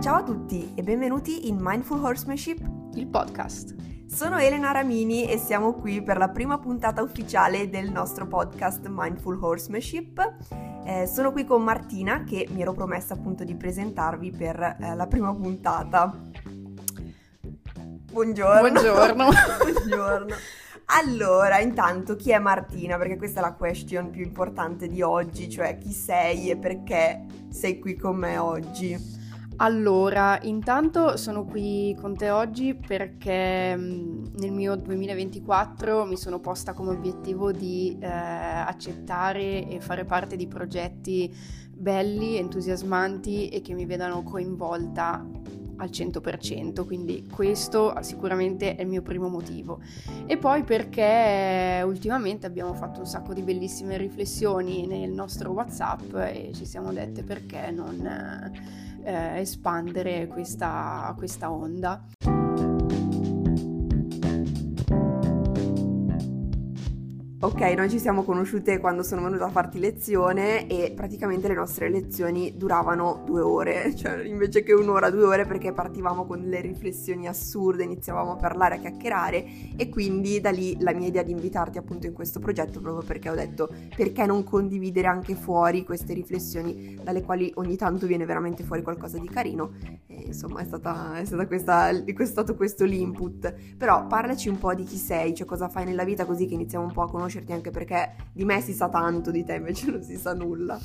Ciao a tutti e benvenuti in Mindful Horsemanship, il podcast. Sono Elena Ramini e siamo qui per la prima puntata ufficiale del nostro podcast Mindful Horsemanship. Eh, sono qui con Martina che mi ero promessa appunto di presentarvi per eh, la prima puntata. Buongiorno. Buongiorno. Buongiorno. Allora, intanto chi è Martina? Perché questa è la question più importante di oggi, cioè chi sei e perché sei qui con me oggi. Allora, intanto sono qui con te oggi perché nel mio 2024 mi sono posta come obiettivo di eh, accettare e fare parte di progetti belli, entusiasmanti e che mi vedano coinvolta al 100%, quindi questo sicuramente è il mio primo motivo. E poi perché ultimamente abbiamo fatto un sacco di bellissime riflessioni nel nostro WhatsApp e ci siamo dette perché non eh, espandere questa, questa onda. Ok, noi ci siamo conosciute quando sono venuta a farti lezione e praticamente le nostre lezioni duravano due ore, cioè invece che un'ora, due ore perché partivamo con delle riflessioni assurde, iniziavamo a parlare, a chiacchierare e quindi da lì la mia idea di invitarti appunto in questo progetto proprio perché ho detto perché non condividere anche fuori queste riflessioni dalle quali ogni tanto viene veramente fuori qualcosa di carino e insomma è, stata, è, stata questa, è stato questo l'input. Però parlaci un po' di chi sei, cioè cosa fai nella vita così che iniziamo un po' a conoscere conoscerti anche perché di me si sa tanto, di te invece non si sa nulla.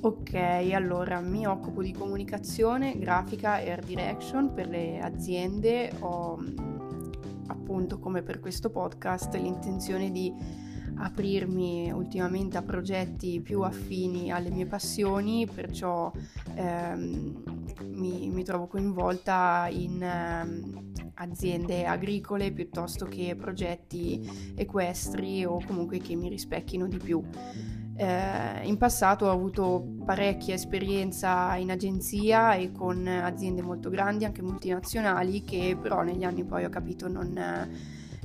Ok, allora mi occupo di comunicazione, grafica e art direction per le aziende. Ho appunto come per questo podcast l'intenzione di aprirmi ultimamente a progetti più affini alle mie passioni, perciò ehm, mi, mi, trovo coinvolta in ehm, aziende agricole piuttosto che progetti equestri o comunque che mi rispecchino di più. Eh, in passato ho avuto parecchia esperienza in agenzia e con aziende molto grandi, anche multinazionali, che però negli anni poi ho capito non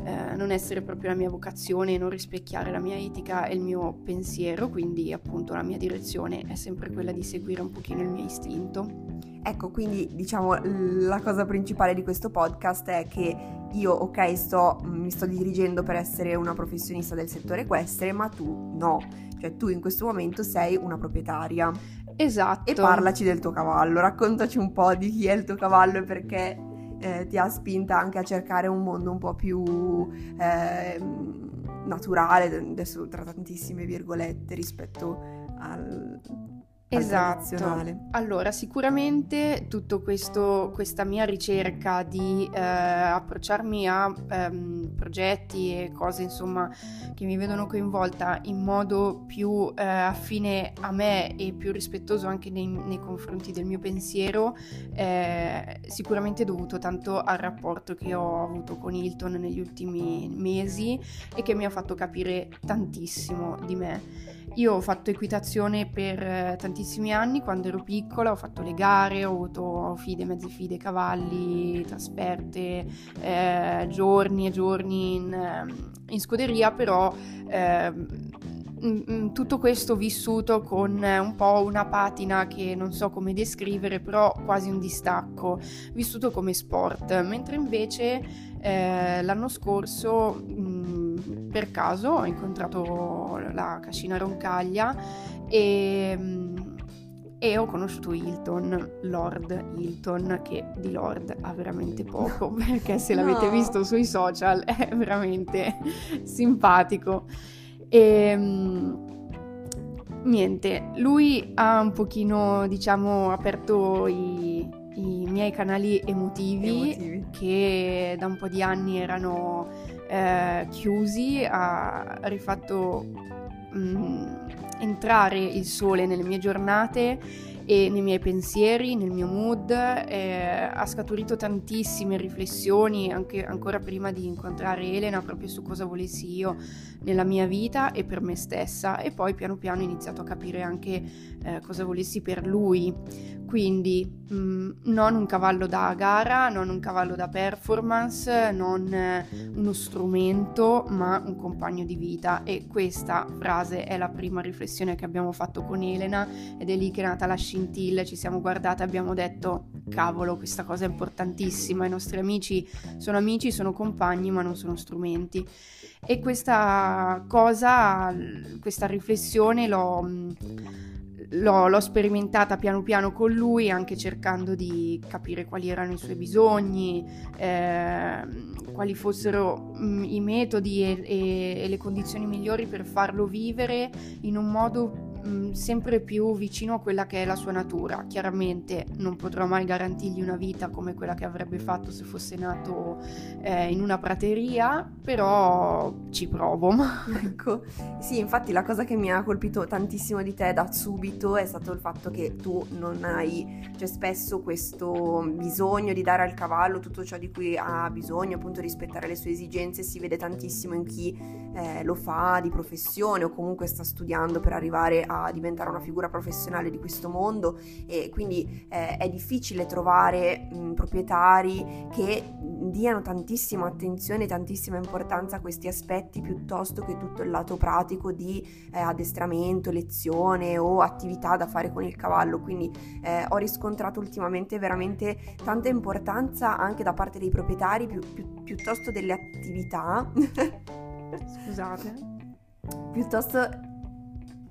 eh, non essere proprio la mia vocazione, non rispecchiare la mia etica e il mio pensiero, quindi appunto la mia direzione è sempre quella di seguire un pochino il mio istinto. Ecco, quindi diciamo la cosa principale di questo podcast è che io, ok, sto, mi sto dirigendo per essere una professionista del settore equestre, ma tu no, cioè tu in questo momento sei una proprietaria. Esatto. E parlaci del tuo cavallo, raccontaci un po' di chi è il tuo cavallo e perché eh, ti ha spinta anche a cercare un mondo un po' più eh, naturale, adesso tra tantissime virgolette, rispetto al, Esatto. Allora, sicuramente tutta questa mia ricerca di eh, approcciarmi a ehm, progetti e cose insomma che mi vedono coinvolta in modo più eh, affine a me e più rispettoso anche nei, nei confronti del mio pensiero, eh, sicuramente dovuto tanto al rapporto che ho avuto con Hilton negli ultimi mesi e che mi ha fatto capire tantissimo di me. Io ho fatto equitazione per eh, tantissimi anni, quando ero piccola ho fatto le gare, ho avuto fide, mezze fide, cavalli, trasferte, eh, giorni e giorni in, ehm, in scuderia, però eh, tutto questo vissuto con un po' una patina che non so come descrivere, però quasi un distacco, vissuto come sport, mentre invece eh, l'anno scorso... Mh, per caso ho incontrato la Cascina Roncaglia e, e ho conosciuto Hilton, Lord Hilton, che di Lord ha veramente poco, perché se l'avete no. visto sui social è veramente simpatico. E niente, lui ha un pochino, diciamo, aperto i, i miei canali emotivi, emotivi, che da un po' di anni erano eh, chiusi, ha rifatto mh, mm, entrare il sole nelle mie giornate e nei miei pensieri, nel mio mood, eh, ha scaturito tantissime riflessioni anche ancora prima di incontrare Elena proprio su cosa volessi io nella mia vita e per me stessa. E poi piano piano ho iniziato a capire anche eh, cosa volessi per lui. quindi mh, mm, non un cavallo da gara, non un cavallo da performance, non eh, uno strumento, ma un compagno di vita. E questa frase è la prima riflessione che abbiamo fatto con Elena ed è lì che è nata la scintilla, ci siamo guardate e abbiamo detto cavolo, questa cosa è importantissima, i nostri amici sono amici, sono compagni, ma non sono strumenti. E questa cosa, questa riflessione l'ho mm, l'ho, l'ho, sperimentata piano piano con lui, anche cercando di capire quali erano i suoi bisogni, eh, quali fossero mh, mm, i metodi e, e, e le condizioni migliori per farlo vivere in un modo mm, sempre più vicino a quella che è la sua natura. Chiaramente non potrò mai garantirgli una vita come quella che avrebbe fatto se fosse nato eh, in una prateria, però ci provo. ecco, sì, infatti la cosa che mi ha colpito tantissimo di te da subito è stato il fatto che tu non hai, cioè spesso questo bisogno di dare al cavallo tutto ciò di cui ha bisogno, appunto rispettare le sue esigenze, si vede tantissimo in chi eh, lo fa di professione o comunque sta studiando per arrivare a diventare una figura professionale di questo mondo e quindi eh, è difficile trovare mh, proprietari che diano tantissima attenzione, tantissima importanza a questi aspetti piuttosto che tutto il lato pratico di eh, addestramento, lezione o attività da fare con il cavallo. Quindi eh, ho riscontrato ultimamente veramente tanta importanza anche da parte dei proprietari pi- pi- piuttosto delle attività. Scusate. piuttosto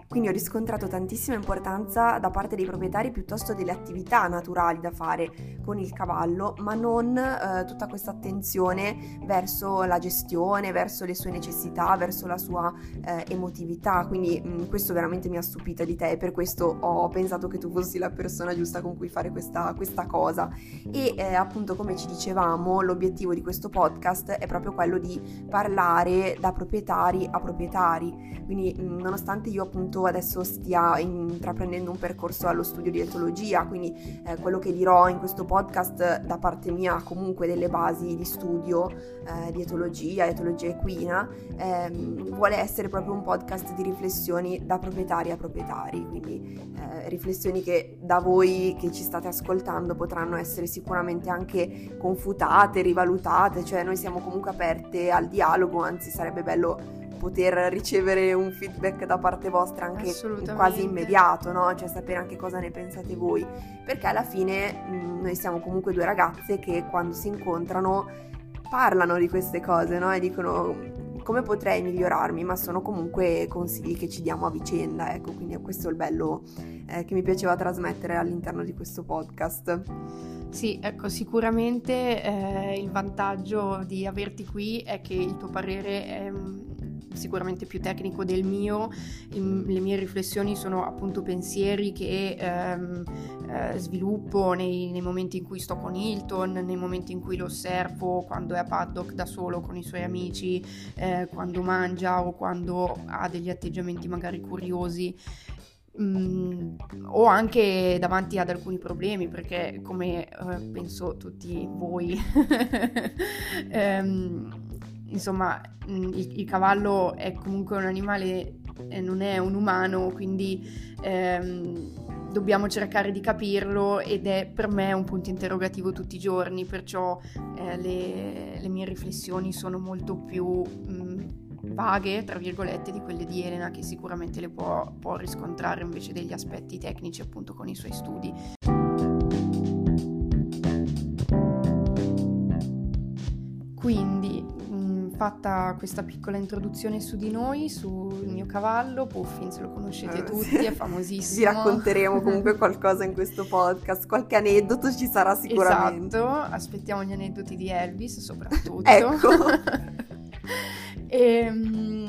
quindi ho riscontrato tantissima importanza da parte dei proprietari piuttosto delle attività naturali da fare con il cavallo, ma non eh, tutta questa attenzione verso la gestione, verso le sue necessità, verso la sua eh, emotività. Quindi mh, mm, questo veramente mi ha stupita di te e per questo ho pensato che tu fossi la persona giusta con cui fare questa, questa cosa. E eh, appunto come ci dicevamo, l'obiettivo di questo podcast è proprio quello di parlare da proprietari a proprietari. Quindi mh, mm, nonostante io appunto appunto adesso stia intraprendendo un percorso allo studio di etologia, quindi eh, quello che dirò in questo podcast da parte mia ha comunque delle basi di studio eh, di etologia, etologia equina, ehm, vuole essere proprio un podcast di riflessioni da proprietari a proprietari, quindi eh, riflessioni che da voi che ci state ascoltando potranno essere sicuramente anche confutate, rivalutate, cioè noi siamo comunque aperte al dialogo, anzi sarebbe bello poter ricevere un feedback da parte vostra anche quasi immediato, no? Cioè sapere anche cosa ne pensate voi, perché alla fine mh, mm, noi siamo comunque due ragazze che quando si incontrano parlano di queste cose, no? E dicono come potrei migliorarmi, ma sono comunque consigli che ci diamo a vicenda, ecco, quindi questo è il bello eh, che mi piaceva trasmettere all'interno di questo podcast. Sì, ecco, sicuramente eh, il vantaggio di averti qui è che il tuo parere è sicuramente più tecnico del mio, le mie riflessioni sono appunto pensieri che ehm, eh, sviluppo nei, nei, momenti in cui sto con Hilton, nei momenti in cui lo osservo, quando è a paddock da solo con i suoi amici, eh, quando mangia o quando ha degli atteggiamenti magari curiosi. Mm, o anche davanti ad alcuni problemi perché come eh, penso tutti voi ehm, insomma mm, il, il, cavallo è comunque un animale, e non è un umano, quindi ehm, dobbiamo cercare di capirlo ed è per me un punto interrogativo tutti i giorni, perciò eh, le, le, mie riflessioni sono molto più mh, mm, vaghe, tra virgolette, di quelle di Elena che sicuramente le può, può riscontrare invece degli aspetti tecnici appunto con i suoi studi. Fatta questa piccola introduzione su di noi, sul mio cavallo, Puffins lo conoscete eh, tutti, è famosissimo. Vi racconteremo comunque qualcosa in questo podcast, qualche aneddoto ci sarà sicuramente. Esatto, aspettiamo gli aneddoti di Elvis soprattutto. ecco. e, ehm,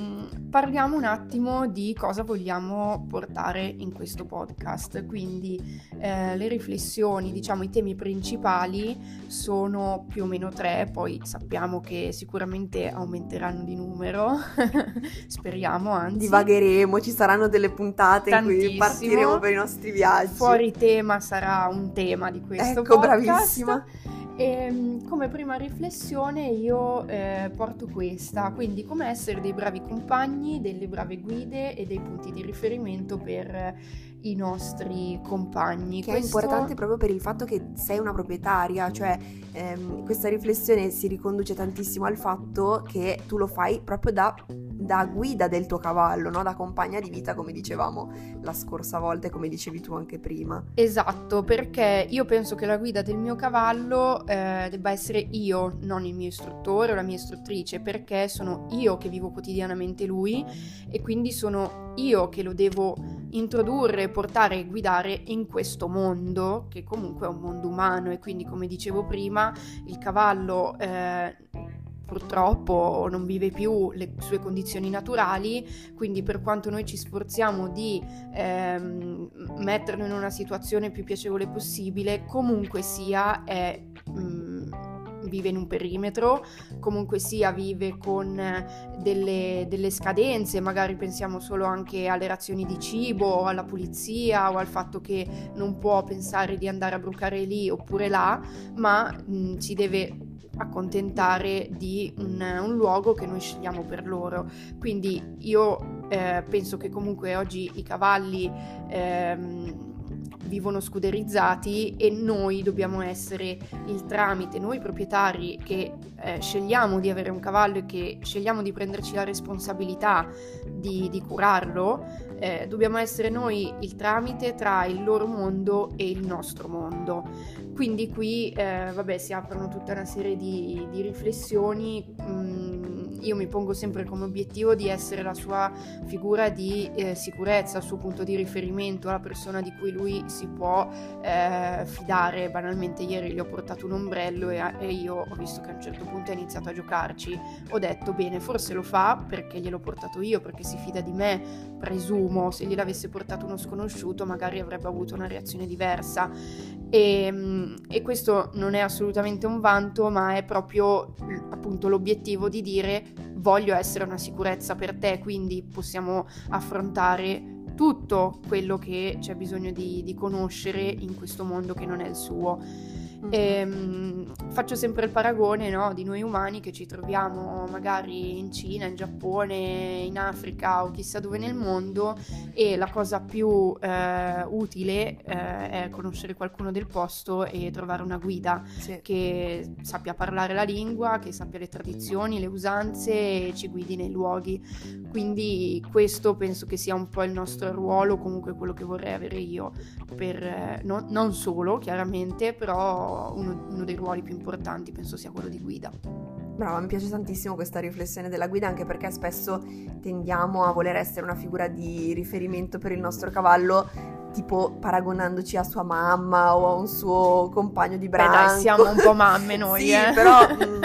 parliamo un attimo di cosa vogliamo portare in questo podcast. Quindi eh, le riflessioni, diciamo i temi principali sono più o meno tre, poi sappiamo che sicuramente aumenteranno di numero, speriamo anzi. Divagheremo, ci saranno delle puntate Tantissimo. in cui partiremo per i nostri viaggi. Fuori tema sarà un tema di questo ecco, podcast. bravissima. E ehm, come prima riflessione io eh, porto questa, quindi come essere dei bravi compagni, delle brave guide e dei punti di riferimento per i nostri compagni. Che Questo... è importante proprio per il fatto che sei una proprietaria, cioè ehm, questa riflessione si riconduce tantissimo al fatto che tu lo fai proprio da, da guida del tuo cavallo, no? da compagna di vita come dicevamo la scorsa volta e come dicevi tu anche prima. Esatto, perché io penso che la guida del mio cavallo eh, debba essere io, non il mio istruttore o la mia istruttrice, perché sono io che vivo quotidianamente lui e quindi sono io che lo devo introdurre, portare e guidare in questo mondo, che comunque è un mondo umano e quindi come dicevo prima, il cavallo eh, purtroppo non vive più le sue condizioni naturali, quindi per quanto noi ci sforziamo di ehm, metterlo in una situazione più piacevole possibile, comunque sia è... Mm, vive in un perimetro, comunque sia vive con delle, delle, scadenze, magari pensiamo solo anche alle razioni di cibo, alla pulizia o al fatto che non può pensare di andare a brucare lì oppure là, ma mh, si deve accontentare di un, un, luogo che noi scegliamo per loro. Quindi io eh, penso che comunque oggi i cavalli ehm, vivono scuderizzati e noi dobbiamo essere il tramite, noi proprietari che eh, scegliamo di avere un cavallo e che scegliamo di prenderci la responsabilità di, di curarlo, eh, dobbiamo essere noi il tramite tra il loro mondo e il nostro mondo. Quindi qui eh, vabbè, si aprono tutta una serie di, di riflessioni. Mh, mm, io mi pongo sempre come obiettivo di essere la sua figura di eh, sicurezza, il suo punto di riferimento, la persona di cui lui si può eh, fidare. Banalmente ieri gli ho portato un ombrello e, e, io ho visto che a un certo punto ha iniziato a giocarci. Ho detto bene, forse lo fa perché gliel'ho portato io, perché si fida di me, presumo, se gliel'avesse portato uno sconosciuto magari avrebbe avuto una reazione diversa. E, ehm, e, questo non è assolutamente un vanto, ma è proprio appunto l'obiettivo di dire voglio essere una sicurezza per te, quindi possiamo affrontare tutto quello che c'è bisogno di, di conoscere in questo mondo che non è il suo. Mm-hmm. E, um, faccio sempre il paragone no, di noi umani che ci troviamo magari in Cina, in Giappone, in Africa o chissà dove nel mondo e la cosa più eh, utile eh, è conoscere qualcuno del posto e trovare una guida sì. che sappia parlare la lingua, che sappia le tradizioni, le usanze e ci guidi nei luoghi. Quindi questo penso che sia un po' il nostro ruolo, comunque quello che vorrei avere io, per, eh, no, non solo chiaramente, però uno, uno dei ruoli più importanti penso sia quello di guida. Brava, mi piace tantissimo questa riflessione della guida anche perché spesso tendiamo a voler essere una figura di riferimento per il nostro cavallo tipo paragonandoci a sua mamma o a un suo compagno di branco. Beh dai, siamo un po' mamme noi, sì, eh. però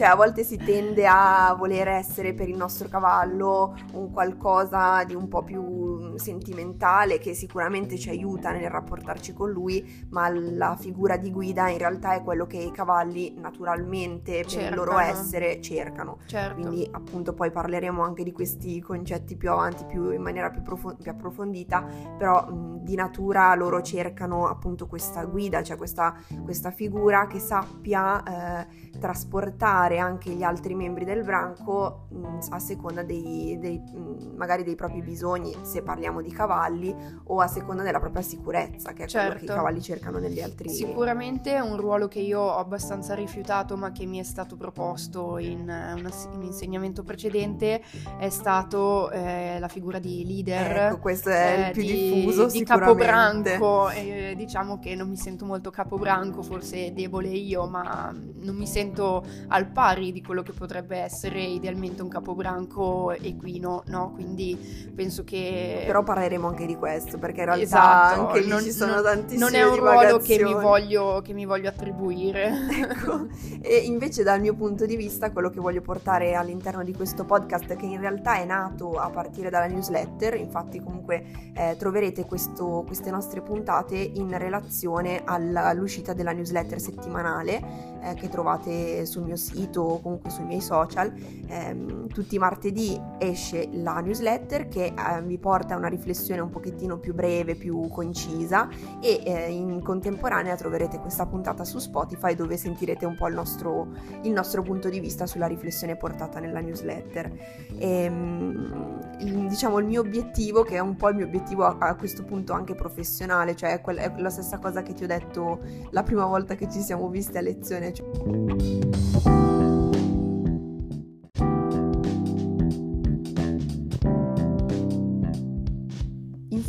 cioè a volte si tende a voler essere per il nostro cavallo un qualcosa di un po' più sentimentale che sicuramente ci aiuta nel rapportarci con lui, ma la figura di guida in realtà è quello che i cavalli naturalmente cercano. per il loro essere cercano. Certo. Quindi appunto poi parleremo anche di questi concetti più avanti, più in maniera più, profo- più approfondita, però mh, di natura loro cercano appunto questa guida, cioè questa, questa figura che sappia eh, trasportare anche gli altri membri del branco mh, a seconda dei, dei, mh, magari dei propri bisogni, se parliamo di cavalli, o a seconda della propria sicurezza, che è certo. quello che i certo. cavalli cercano negli altri. Sicuramente è un ruolo che io ho abbastanza rifiutato, ma che mi è stato proposto in una, un insegnamento precedente, è stato eh, la figura di leader. Ecco, questo è eh, il più di, diffuso di capobranco. E, diciamo che non mi sento molto capobranco, forse debole io, ma non mi sento sento al pari di quello che potrebbe essere idealmente un capobranco equino, no? Quindi penso che... Però parleremo anche di questo, perché in realtà esatto, anche lì non, ci sono tantissime Non è un ruolo che mi, voglio, che mi voglio attribuire. ecco, e invece dal mio punto di vista quello che voglio portare all'interno di questo podcast, che in realtà è nato a partire dalla newsletter, infatti comunque eh, troverete questo, queste nostre puntate in relazione all'uscita della newsletter settimanale eh, che trovate sul mio sito o comunque sui miei social. Eh, tutti i martedì esce la newsletter che eh, vi porta a una riflessione un pochettino più breve, più concisa e eh, in contemporanea troverete questa puntata su Spotify dove sentirete un po' il nostro, il nostro punto di vista sulla riflessione portata nella newsletter. Ehm, diciamo il mio obiettivo, che è un po' il mio obiettivo a, a questo punto anche professionale, cioè è, quel, è la stessa cosa che ti ho detto la prima volta che ci siamo visti a lezione. Cioè...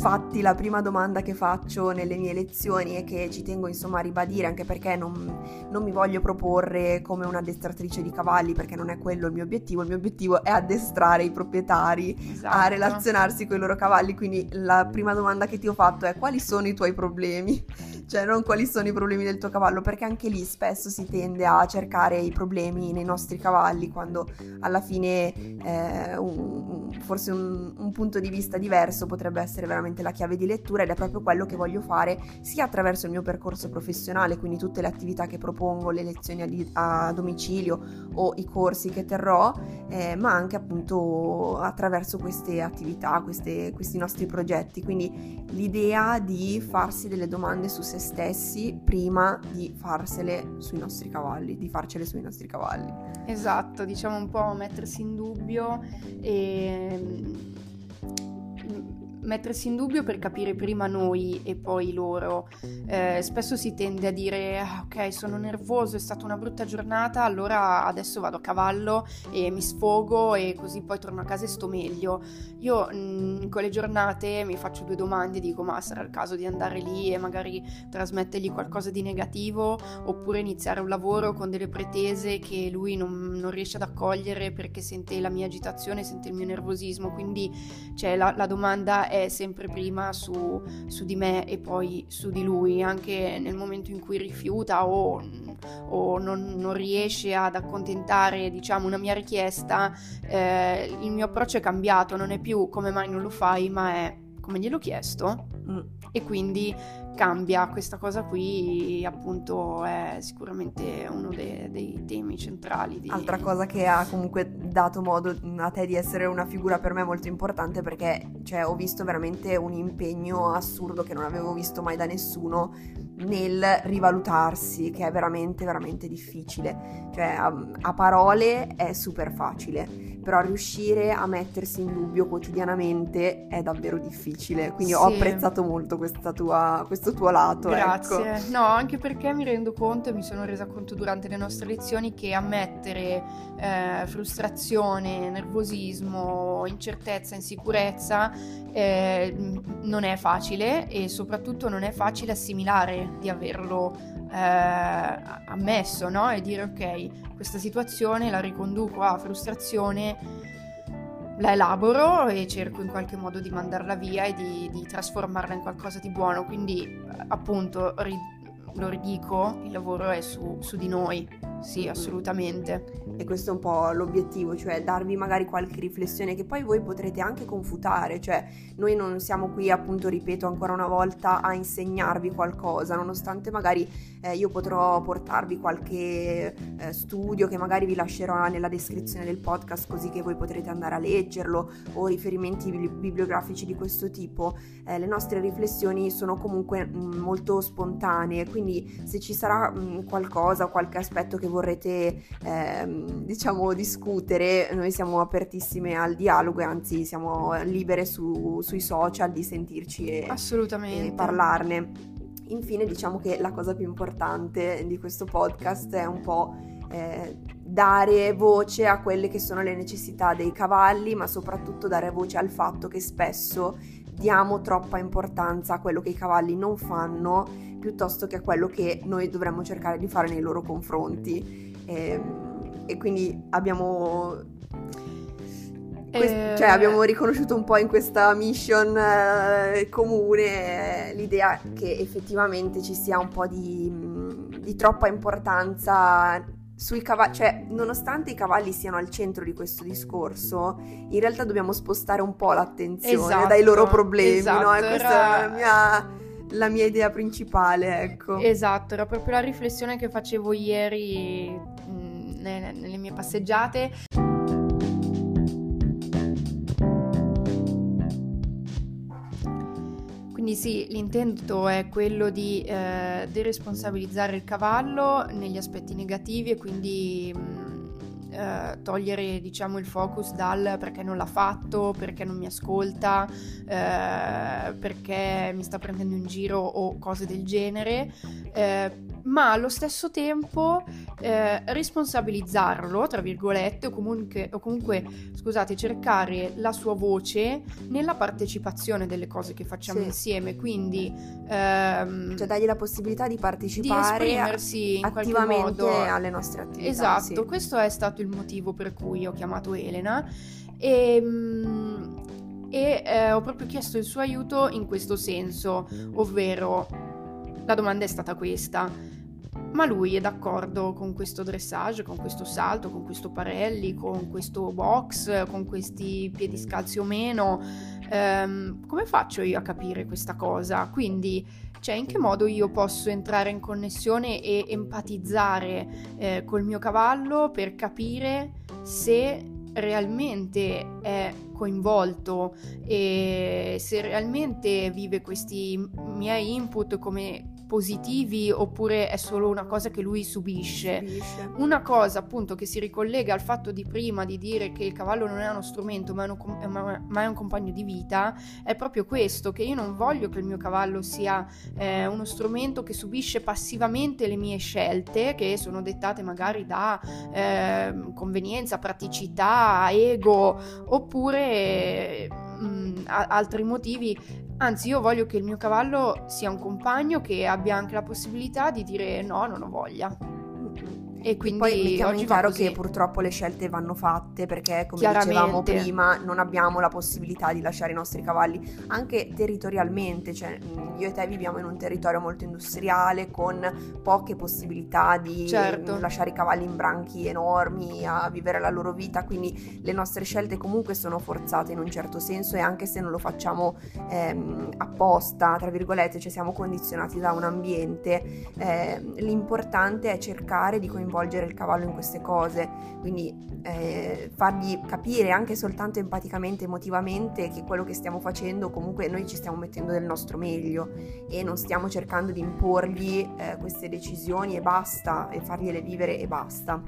Infatti la prima domanda che faccio nelle mie lezioni e che ci tengo insomma a ribadire anche perché non, non, mi voglio proporre come un'addestratrice di cavalli perché non è quello il mio obiettivo, il mio obiettivo è addestrare i proprietari esatto. a relazionarsi con i loro cavalli, quindi la prima domanda che ti ho fatto è quali sono i tuoi problemi? cioè non quali sono i problemi del tuo cavallo, perché anche lì spesso si tende a cercare i problemi nei nostri cavalli quando alla fine eh, un, forse un, un, punto di vista diverso potrebbe essere veramente la chiave di lettura ed è proprio quello che voglio fare sia attraverso il mio percorso professionale, quindi tutte le attività che propongo, le lezioni a, a domicilio o i corsi che terrò, eh, ma anche appunto attraverso queste attività, queste, questi nostri progetti. Quindi l'idea di farsi delle domande su se stessi prima di farsele sui nostri cavalli, di farcele sui nostri cavalli. Esatto, diciamo un po' mettersi in dubbio e mettersi in dubbio per capire prima noi e poi loro. Eh, spesso si tende a dire ah, ok sono nervoso, è stata una brutta giornata, allora adesso vado a cavallo e mi sfogo e così poi torno a casa e sto meglio. Io mm, in quelle giornate mi faccio due domande, dico ma sarà il caso di andare lì e magari trasmettergli qualcosa di negativo oppure iniziare un lavoro con delle pretese che lui non, non riesce ad accogliere perché sente la mia agitazione, sente il mio nervosismo, quindi cioè, la, la domanda è sempre prima su, su, di me e poi su di lui, anche nel momento in cui rifiuta o, o non, non, riesce ad accontentare diciamo, una mia richiesta, eh, il mio approccio è cambiato, non è più come mai non lo fai, ma è come gliel'ho chiesto. Mm. E quindi cambia questa cosa qui appunto è sicuramente uno dei, dei temi centrali di... altra cosa che ha comunque dato modo a te di essere una figura per me molto importante perché cioè, ho visto veramente un impegno assurdo che non avevo visto mai da nessuno nel rivalutarsi che è veramente veramente difficile cioè a, a parole è super facile però riuscire a mettersi in dubbio quotidianamente è davvero difficile quindi sì. ho apprezzato molto questa tua, questo tuo lato ecco. grazie ecco. no anche perché mi rendo conto e mi sono resa conto durante le nostre lezioni che ammettere eh, frustrazione nervosismo incertezza insicurezza eh, non è facile e soprattutto non è facile assimilare di averlo eh, ammesso no? e dire ok questa situazione la riconduco a frustrazione la elaboro e cerco in qualche modo di mandarla via e di, di trasformarla in qualcosa di buono quindi appunto ri- lo ridico il lavoro è su, su di noi sì, assolutamente. E questo è un po' l'obiettivo, cioè darvi magari qualche riflessione che poi voi potrete anche confutare, cioè noi non siamo qui appunto, ripeto ancora una volta, a insegnarvi qualcosa, nonostante magari eh, io potrò portarvi qualche eh, studio che magari vi lascerò nella descrizione del podcast così che voi potrete andare a leggerlo o riferimenti bibliografici di questo tipo, eh, le nostre riflessioni sono comunque mh, mm, molto spontanee, quindi se ci sarà mh, mm, qualcosa o qualche aspetto che vorrete ehm, diciamo discutere, noi siamo apertissime al dialogo e anzi siamo libere su, sui social di sentirci e, e parlarne. Infine diciamo che la cosa più importante di questo podcast è un po' eh, dare voce a quelle che sono le necessità dei cavalli, ma soprattutto dare voce al fatto che spesso diamo troppa importanza a quello che i cavalli non fanno piuttosto che a quello che noi dovremmo cercare di fare nei loro confronti. E, ehm, e quindi abbiamo eh... Cioè, abbiamo riconosciuto un po' in questa mission eh, comune eh, l'idea che effettivamente ci sia un po' di, di troppa importanza sui cavalli, cioè nonostante i cavalli siano al centro di questo discorso, in realtà dobbiamo spostare un po' l'attenzione esatto, dai loro problemi, esatto, no? E questa era... è la mia la mia idea principale, ecco. Esatto, era proprio la riflessione che facevo ieri mh, mm, nelle, nelle mie passeggiate. Quindi sì, l'intento è quello di eh, deresponsabilizzare il cavallo negli aspetti negativi e quindi mh, mm, eh, togliere diciamo il focus dal perché non l'ha fatto, perché non mi ascolta, eh, perché mi sta prendendo in giro o cose del genere eh, ma allo stesso tempo eh, responsabilizzarlo, tra virgolette, o comunque, o comunque, scusate, cercare la sua voce nella partecipazione delle cose che facciamo sì. insieme. Quindi, ehm, cioè, dargli la possibilità di partecipare di esprimersi attivamente alle nostre attività. Esatto, sì. questo è stato il motivo per cui ho chiamato Elena. E, ehm, e eh, ho proprio chiesto il suo aiuto in questo senso, ovvero la domanda è stata questa. Ma lui è d'accordo con questo dressage, con questo salto, con questo parelli, con questo box, con questi piedi scalzi o meno? Ehm, come faccio io a capire questa cosa? Quindi, cioè, in che modo io posso entrare in connessione e empatizzare eh, col mio cavallo per capire se realmente è coinvolto e se realmente vive questi miei input come positivi oppure è solo una cosa che lui subisce. subisce. Una cosa appunto che si ricollega al fatto di prima di dire che il cavallo non è uno strumento ma è, uno, ma è un compagno di vita è proprio questo, che io non voglio che il mio cavallo sia eh, uno strumento che subisce passivamente le mie scelte che sono dettate magari da eh, convenienza, praticità, ego oppure mh, mm, altri motivi Anzi, io voglio che il mio cavallo sia un compagno che abbia anche la possibilità di dire no, non ho voglia. E quindi poi mettiamo in chiaro che purtroppo le scelte vanno fatte perché, come dicevamo prima, non abbiamo la possibilità di lasciare i nostri cavalli anche territorialmente. Cioè, io e te viviamo in un territorio molto industriale con poche possibilità di certo. lasciare i cavalli in branchi enormi a vivere la loro vita. Quindi le nostre scelte comunque sono forzate in un certo senso e anche se non lo facciamo ehm, apposta, tra virgolette, cioè siamo condizionati da un ambiente, eh, l'importante è cercare di coinvolgere coinvolgere il cavallo in queste cose, quindi eh, fargli capire anche soltanto empaticamente, emotivamente che quello che stiamo facendo comunque noi ci stiamo mettendo del nostro meglio e non stiamo cercando di imporgli eh, queste decisioni e basta e fargliele vivere e basta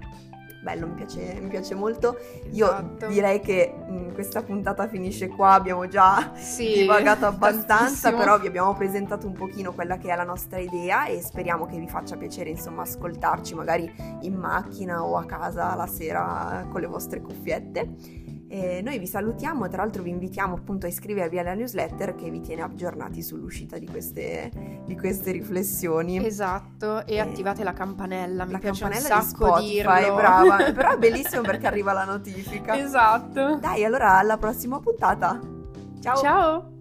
bello, mi piace, mi piace molto. Io esatto. direi che mh, questa puntata finisce qua, abbiamo già sì, divagato abbastanza, tantissimo. però vi abbiamo presentato un pochino quella che è la nostra idea e speriamo che vi faccia piacere insomma ascoltarci magari in macchina o a casa la sera con le vostre cuffiette. E noi vi salutiamo, tra l'altro vi invitiamo appunto a iscrivervi alla newsletter che vi tiene aggiornati sull'uscita di queste, di queste riflessioni. Esatto, e, e attivate la campanella, mi la piace campanella un sacco di Spotify, dirlo. brava, però è bellissimo perché arriva la notifica. Esatto. Dai, allora alla prossima puntata. Ciao. Ciao.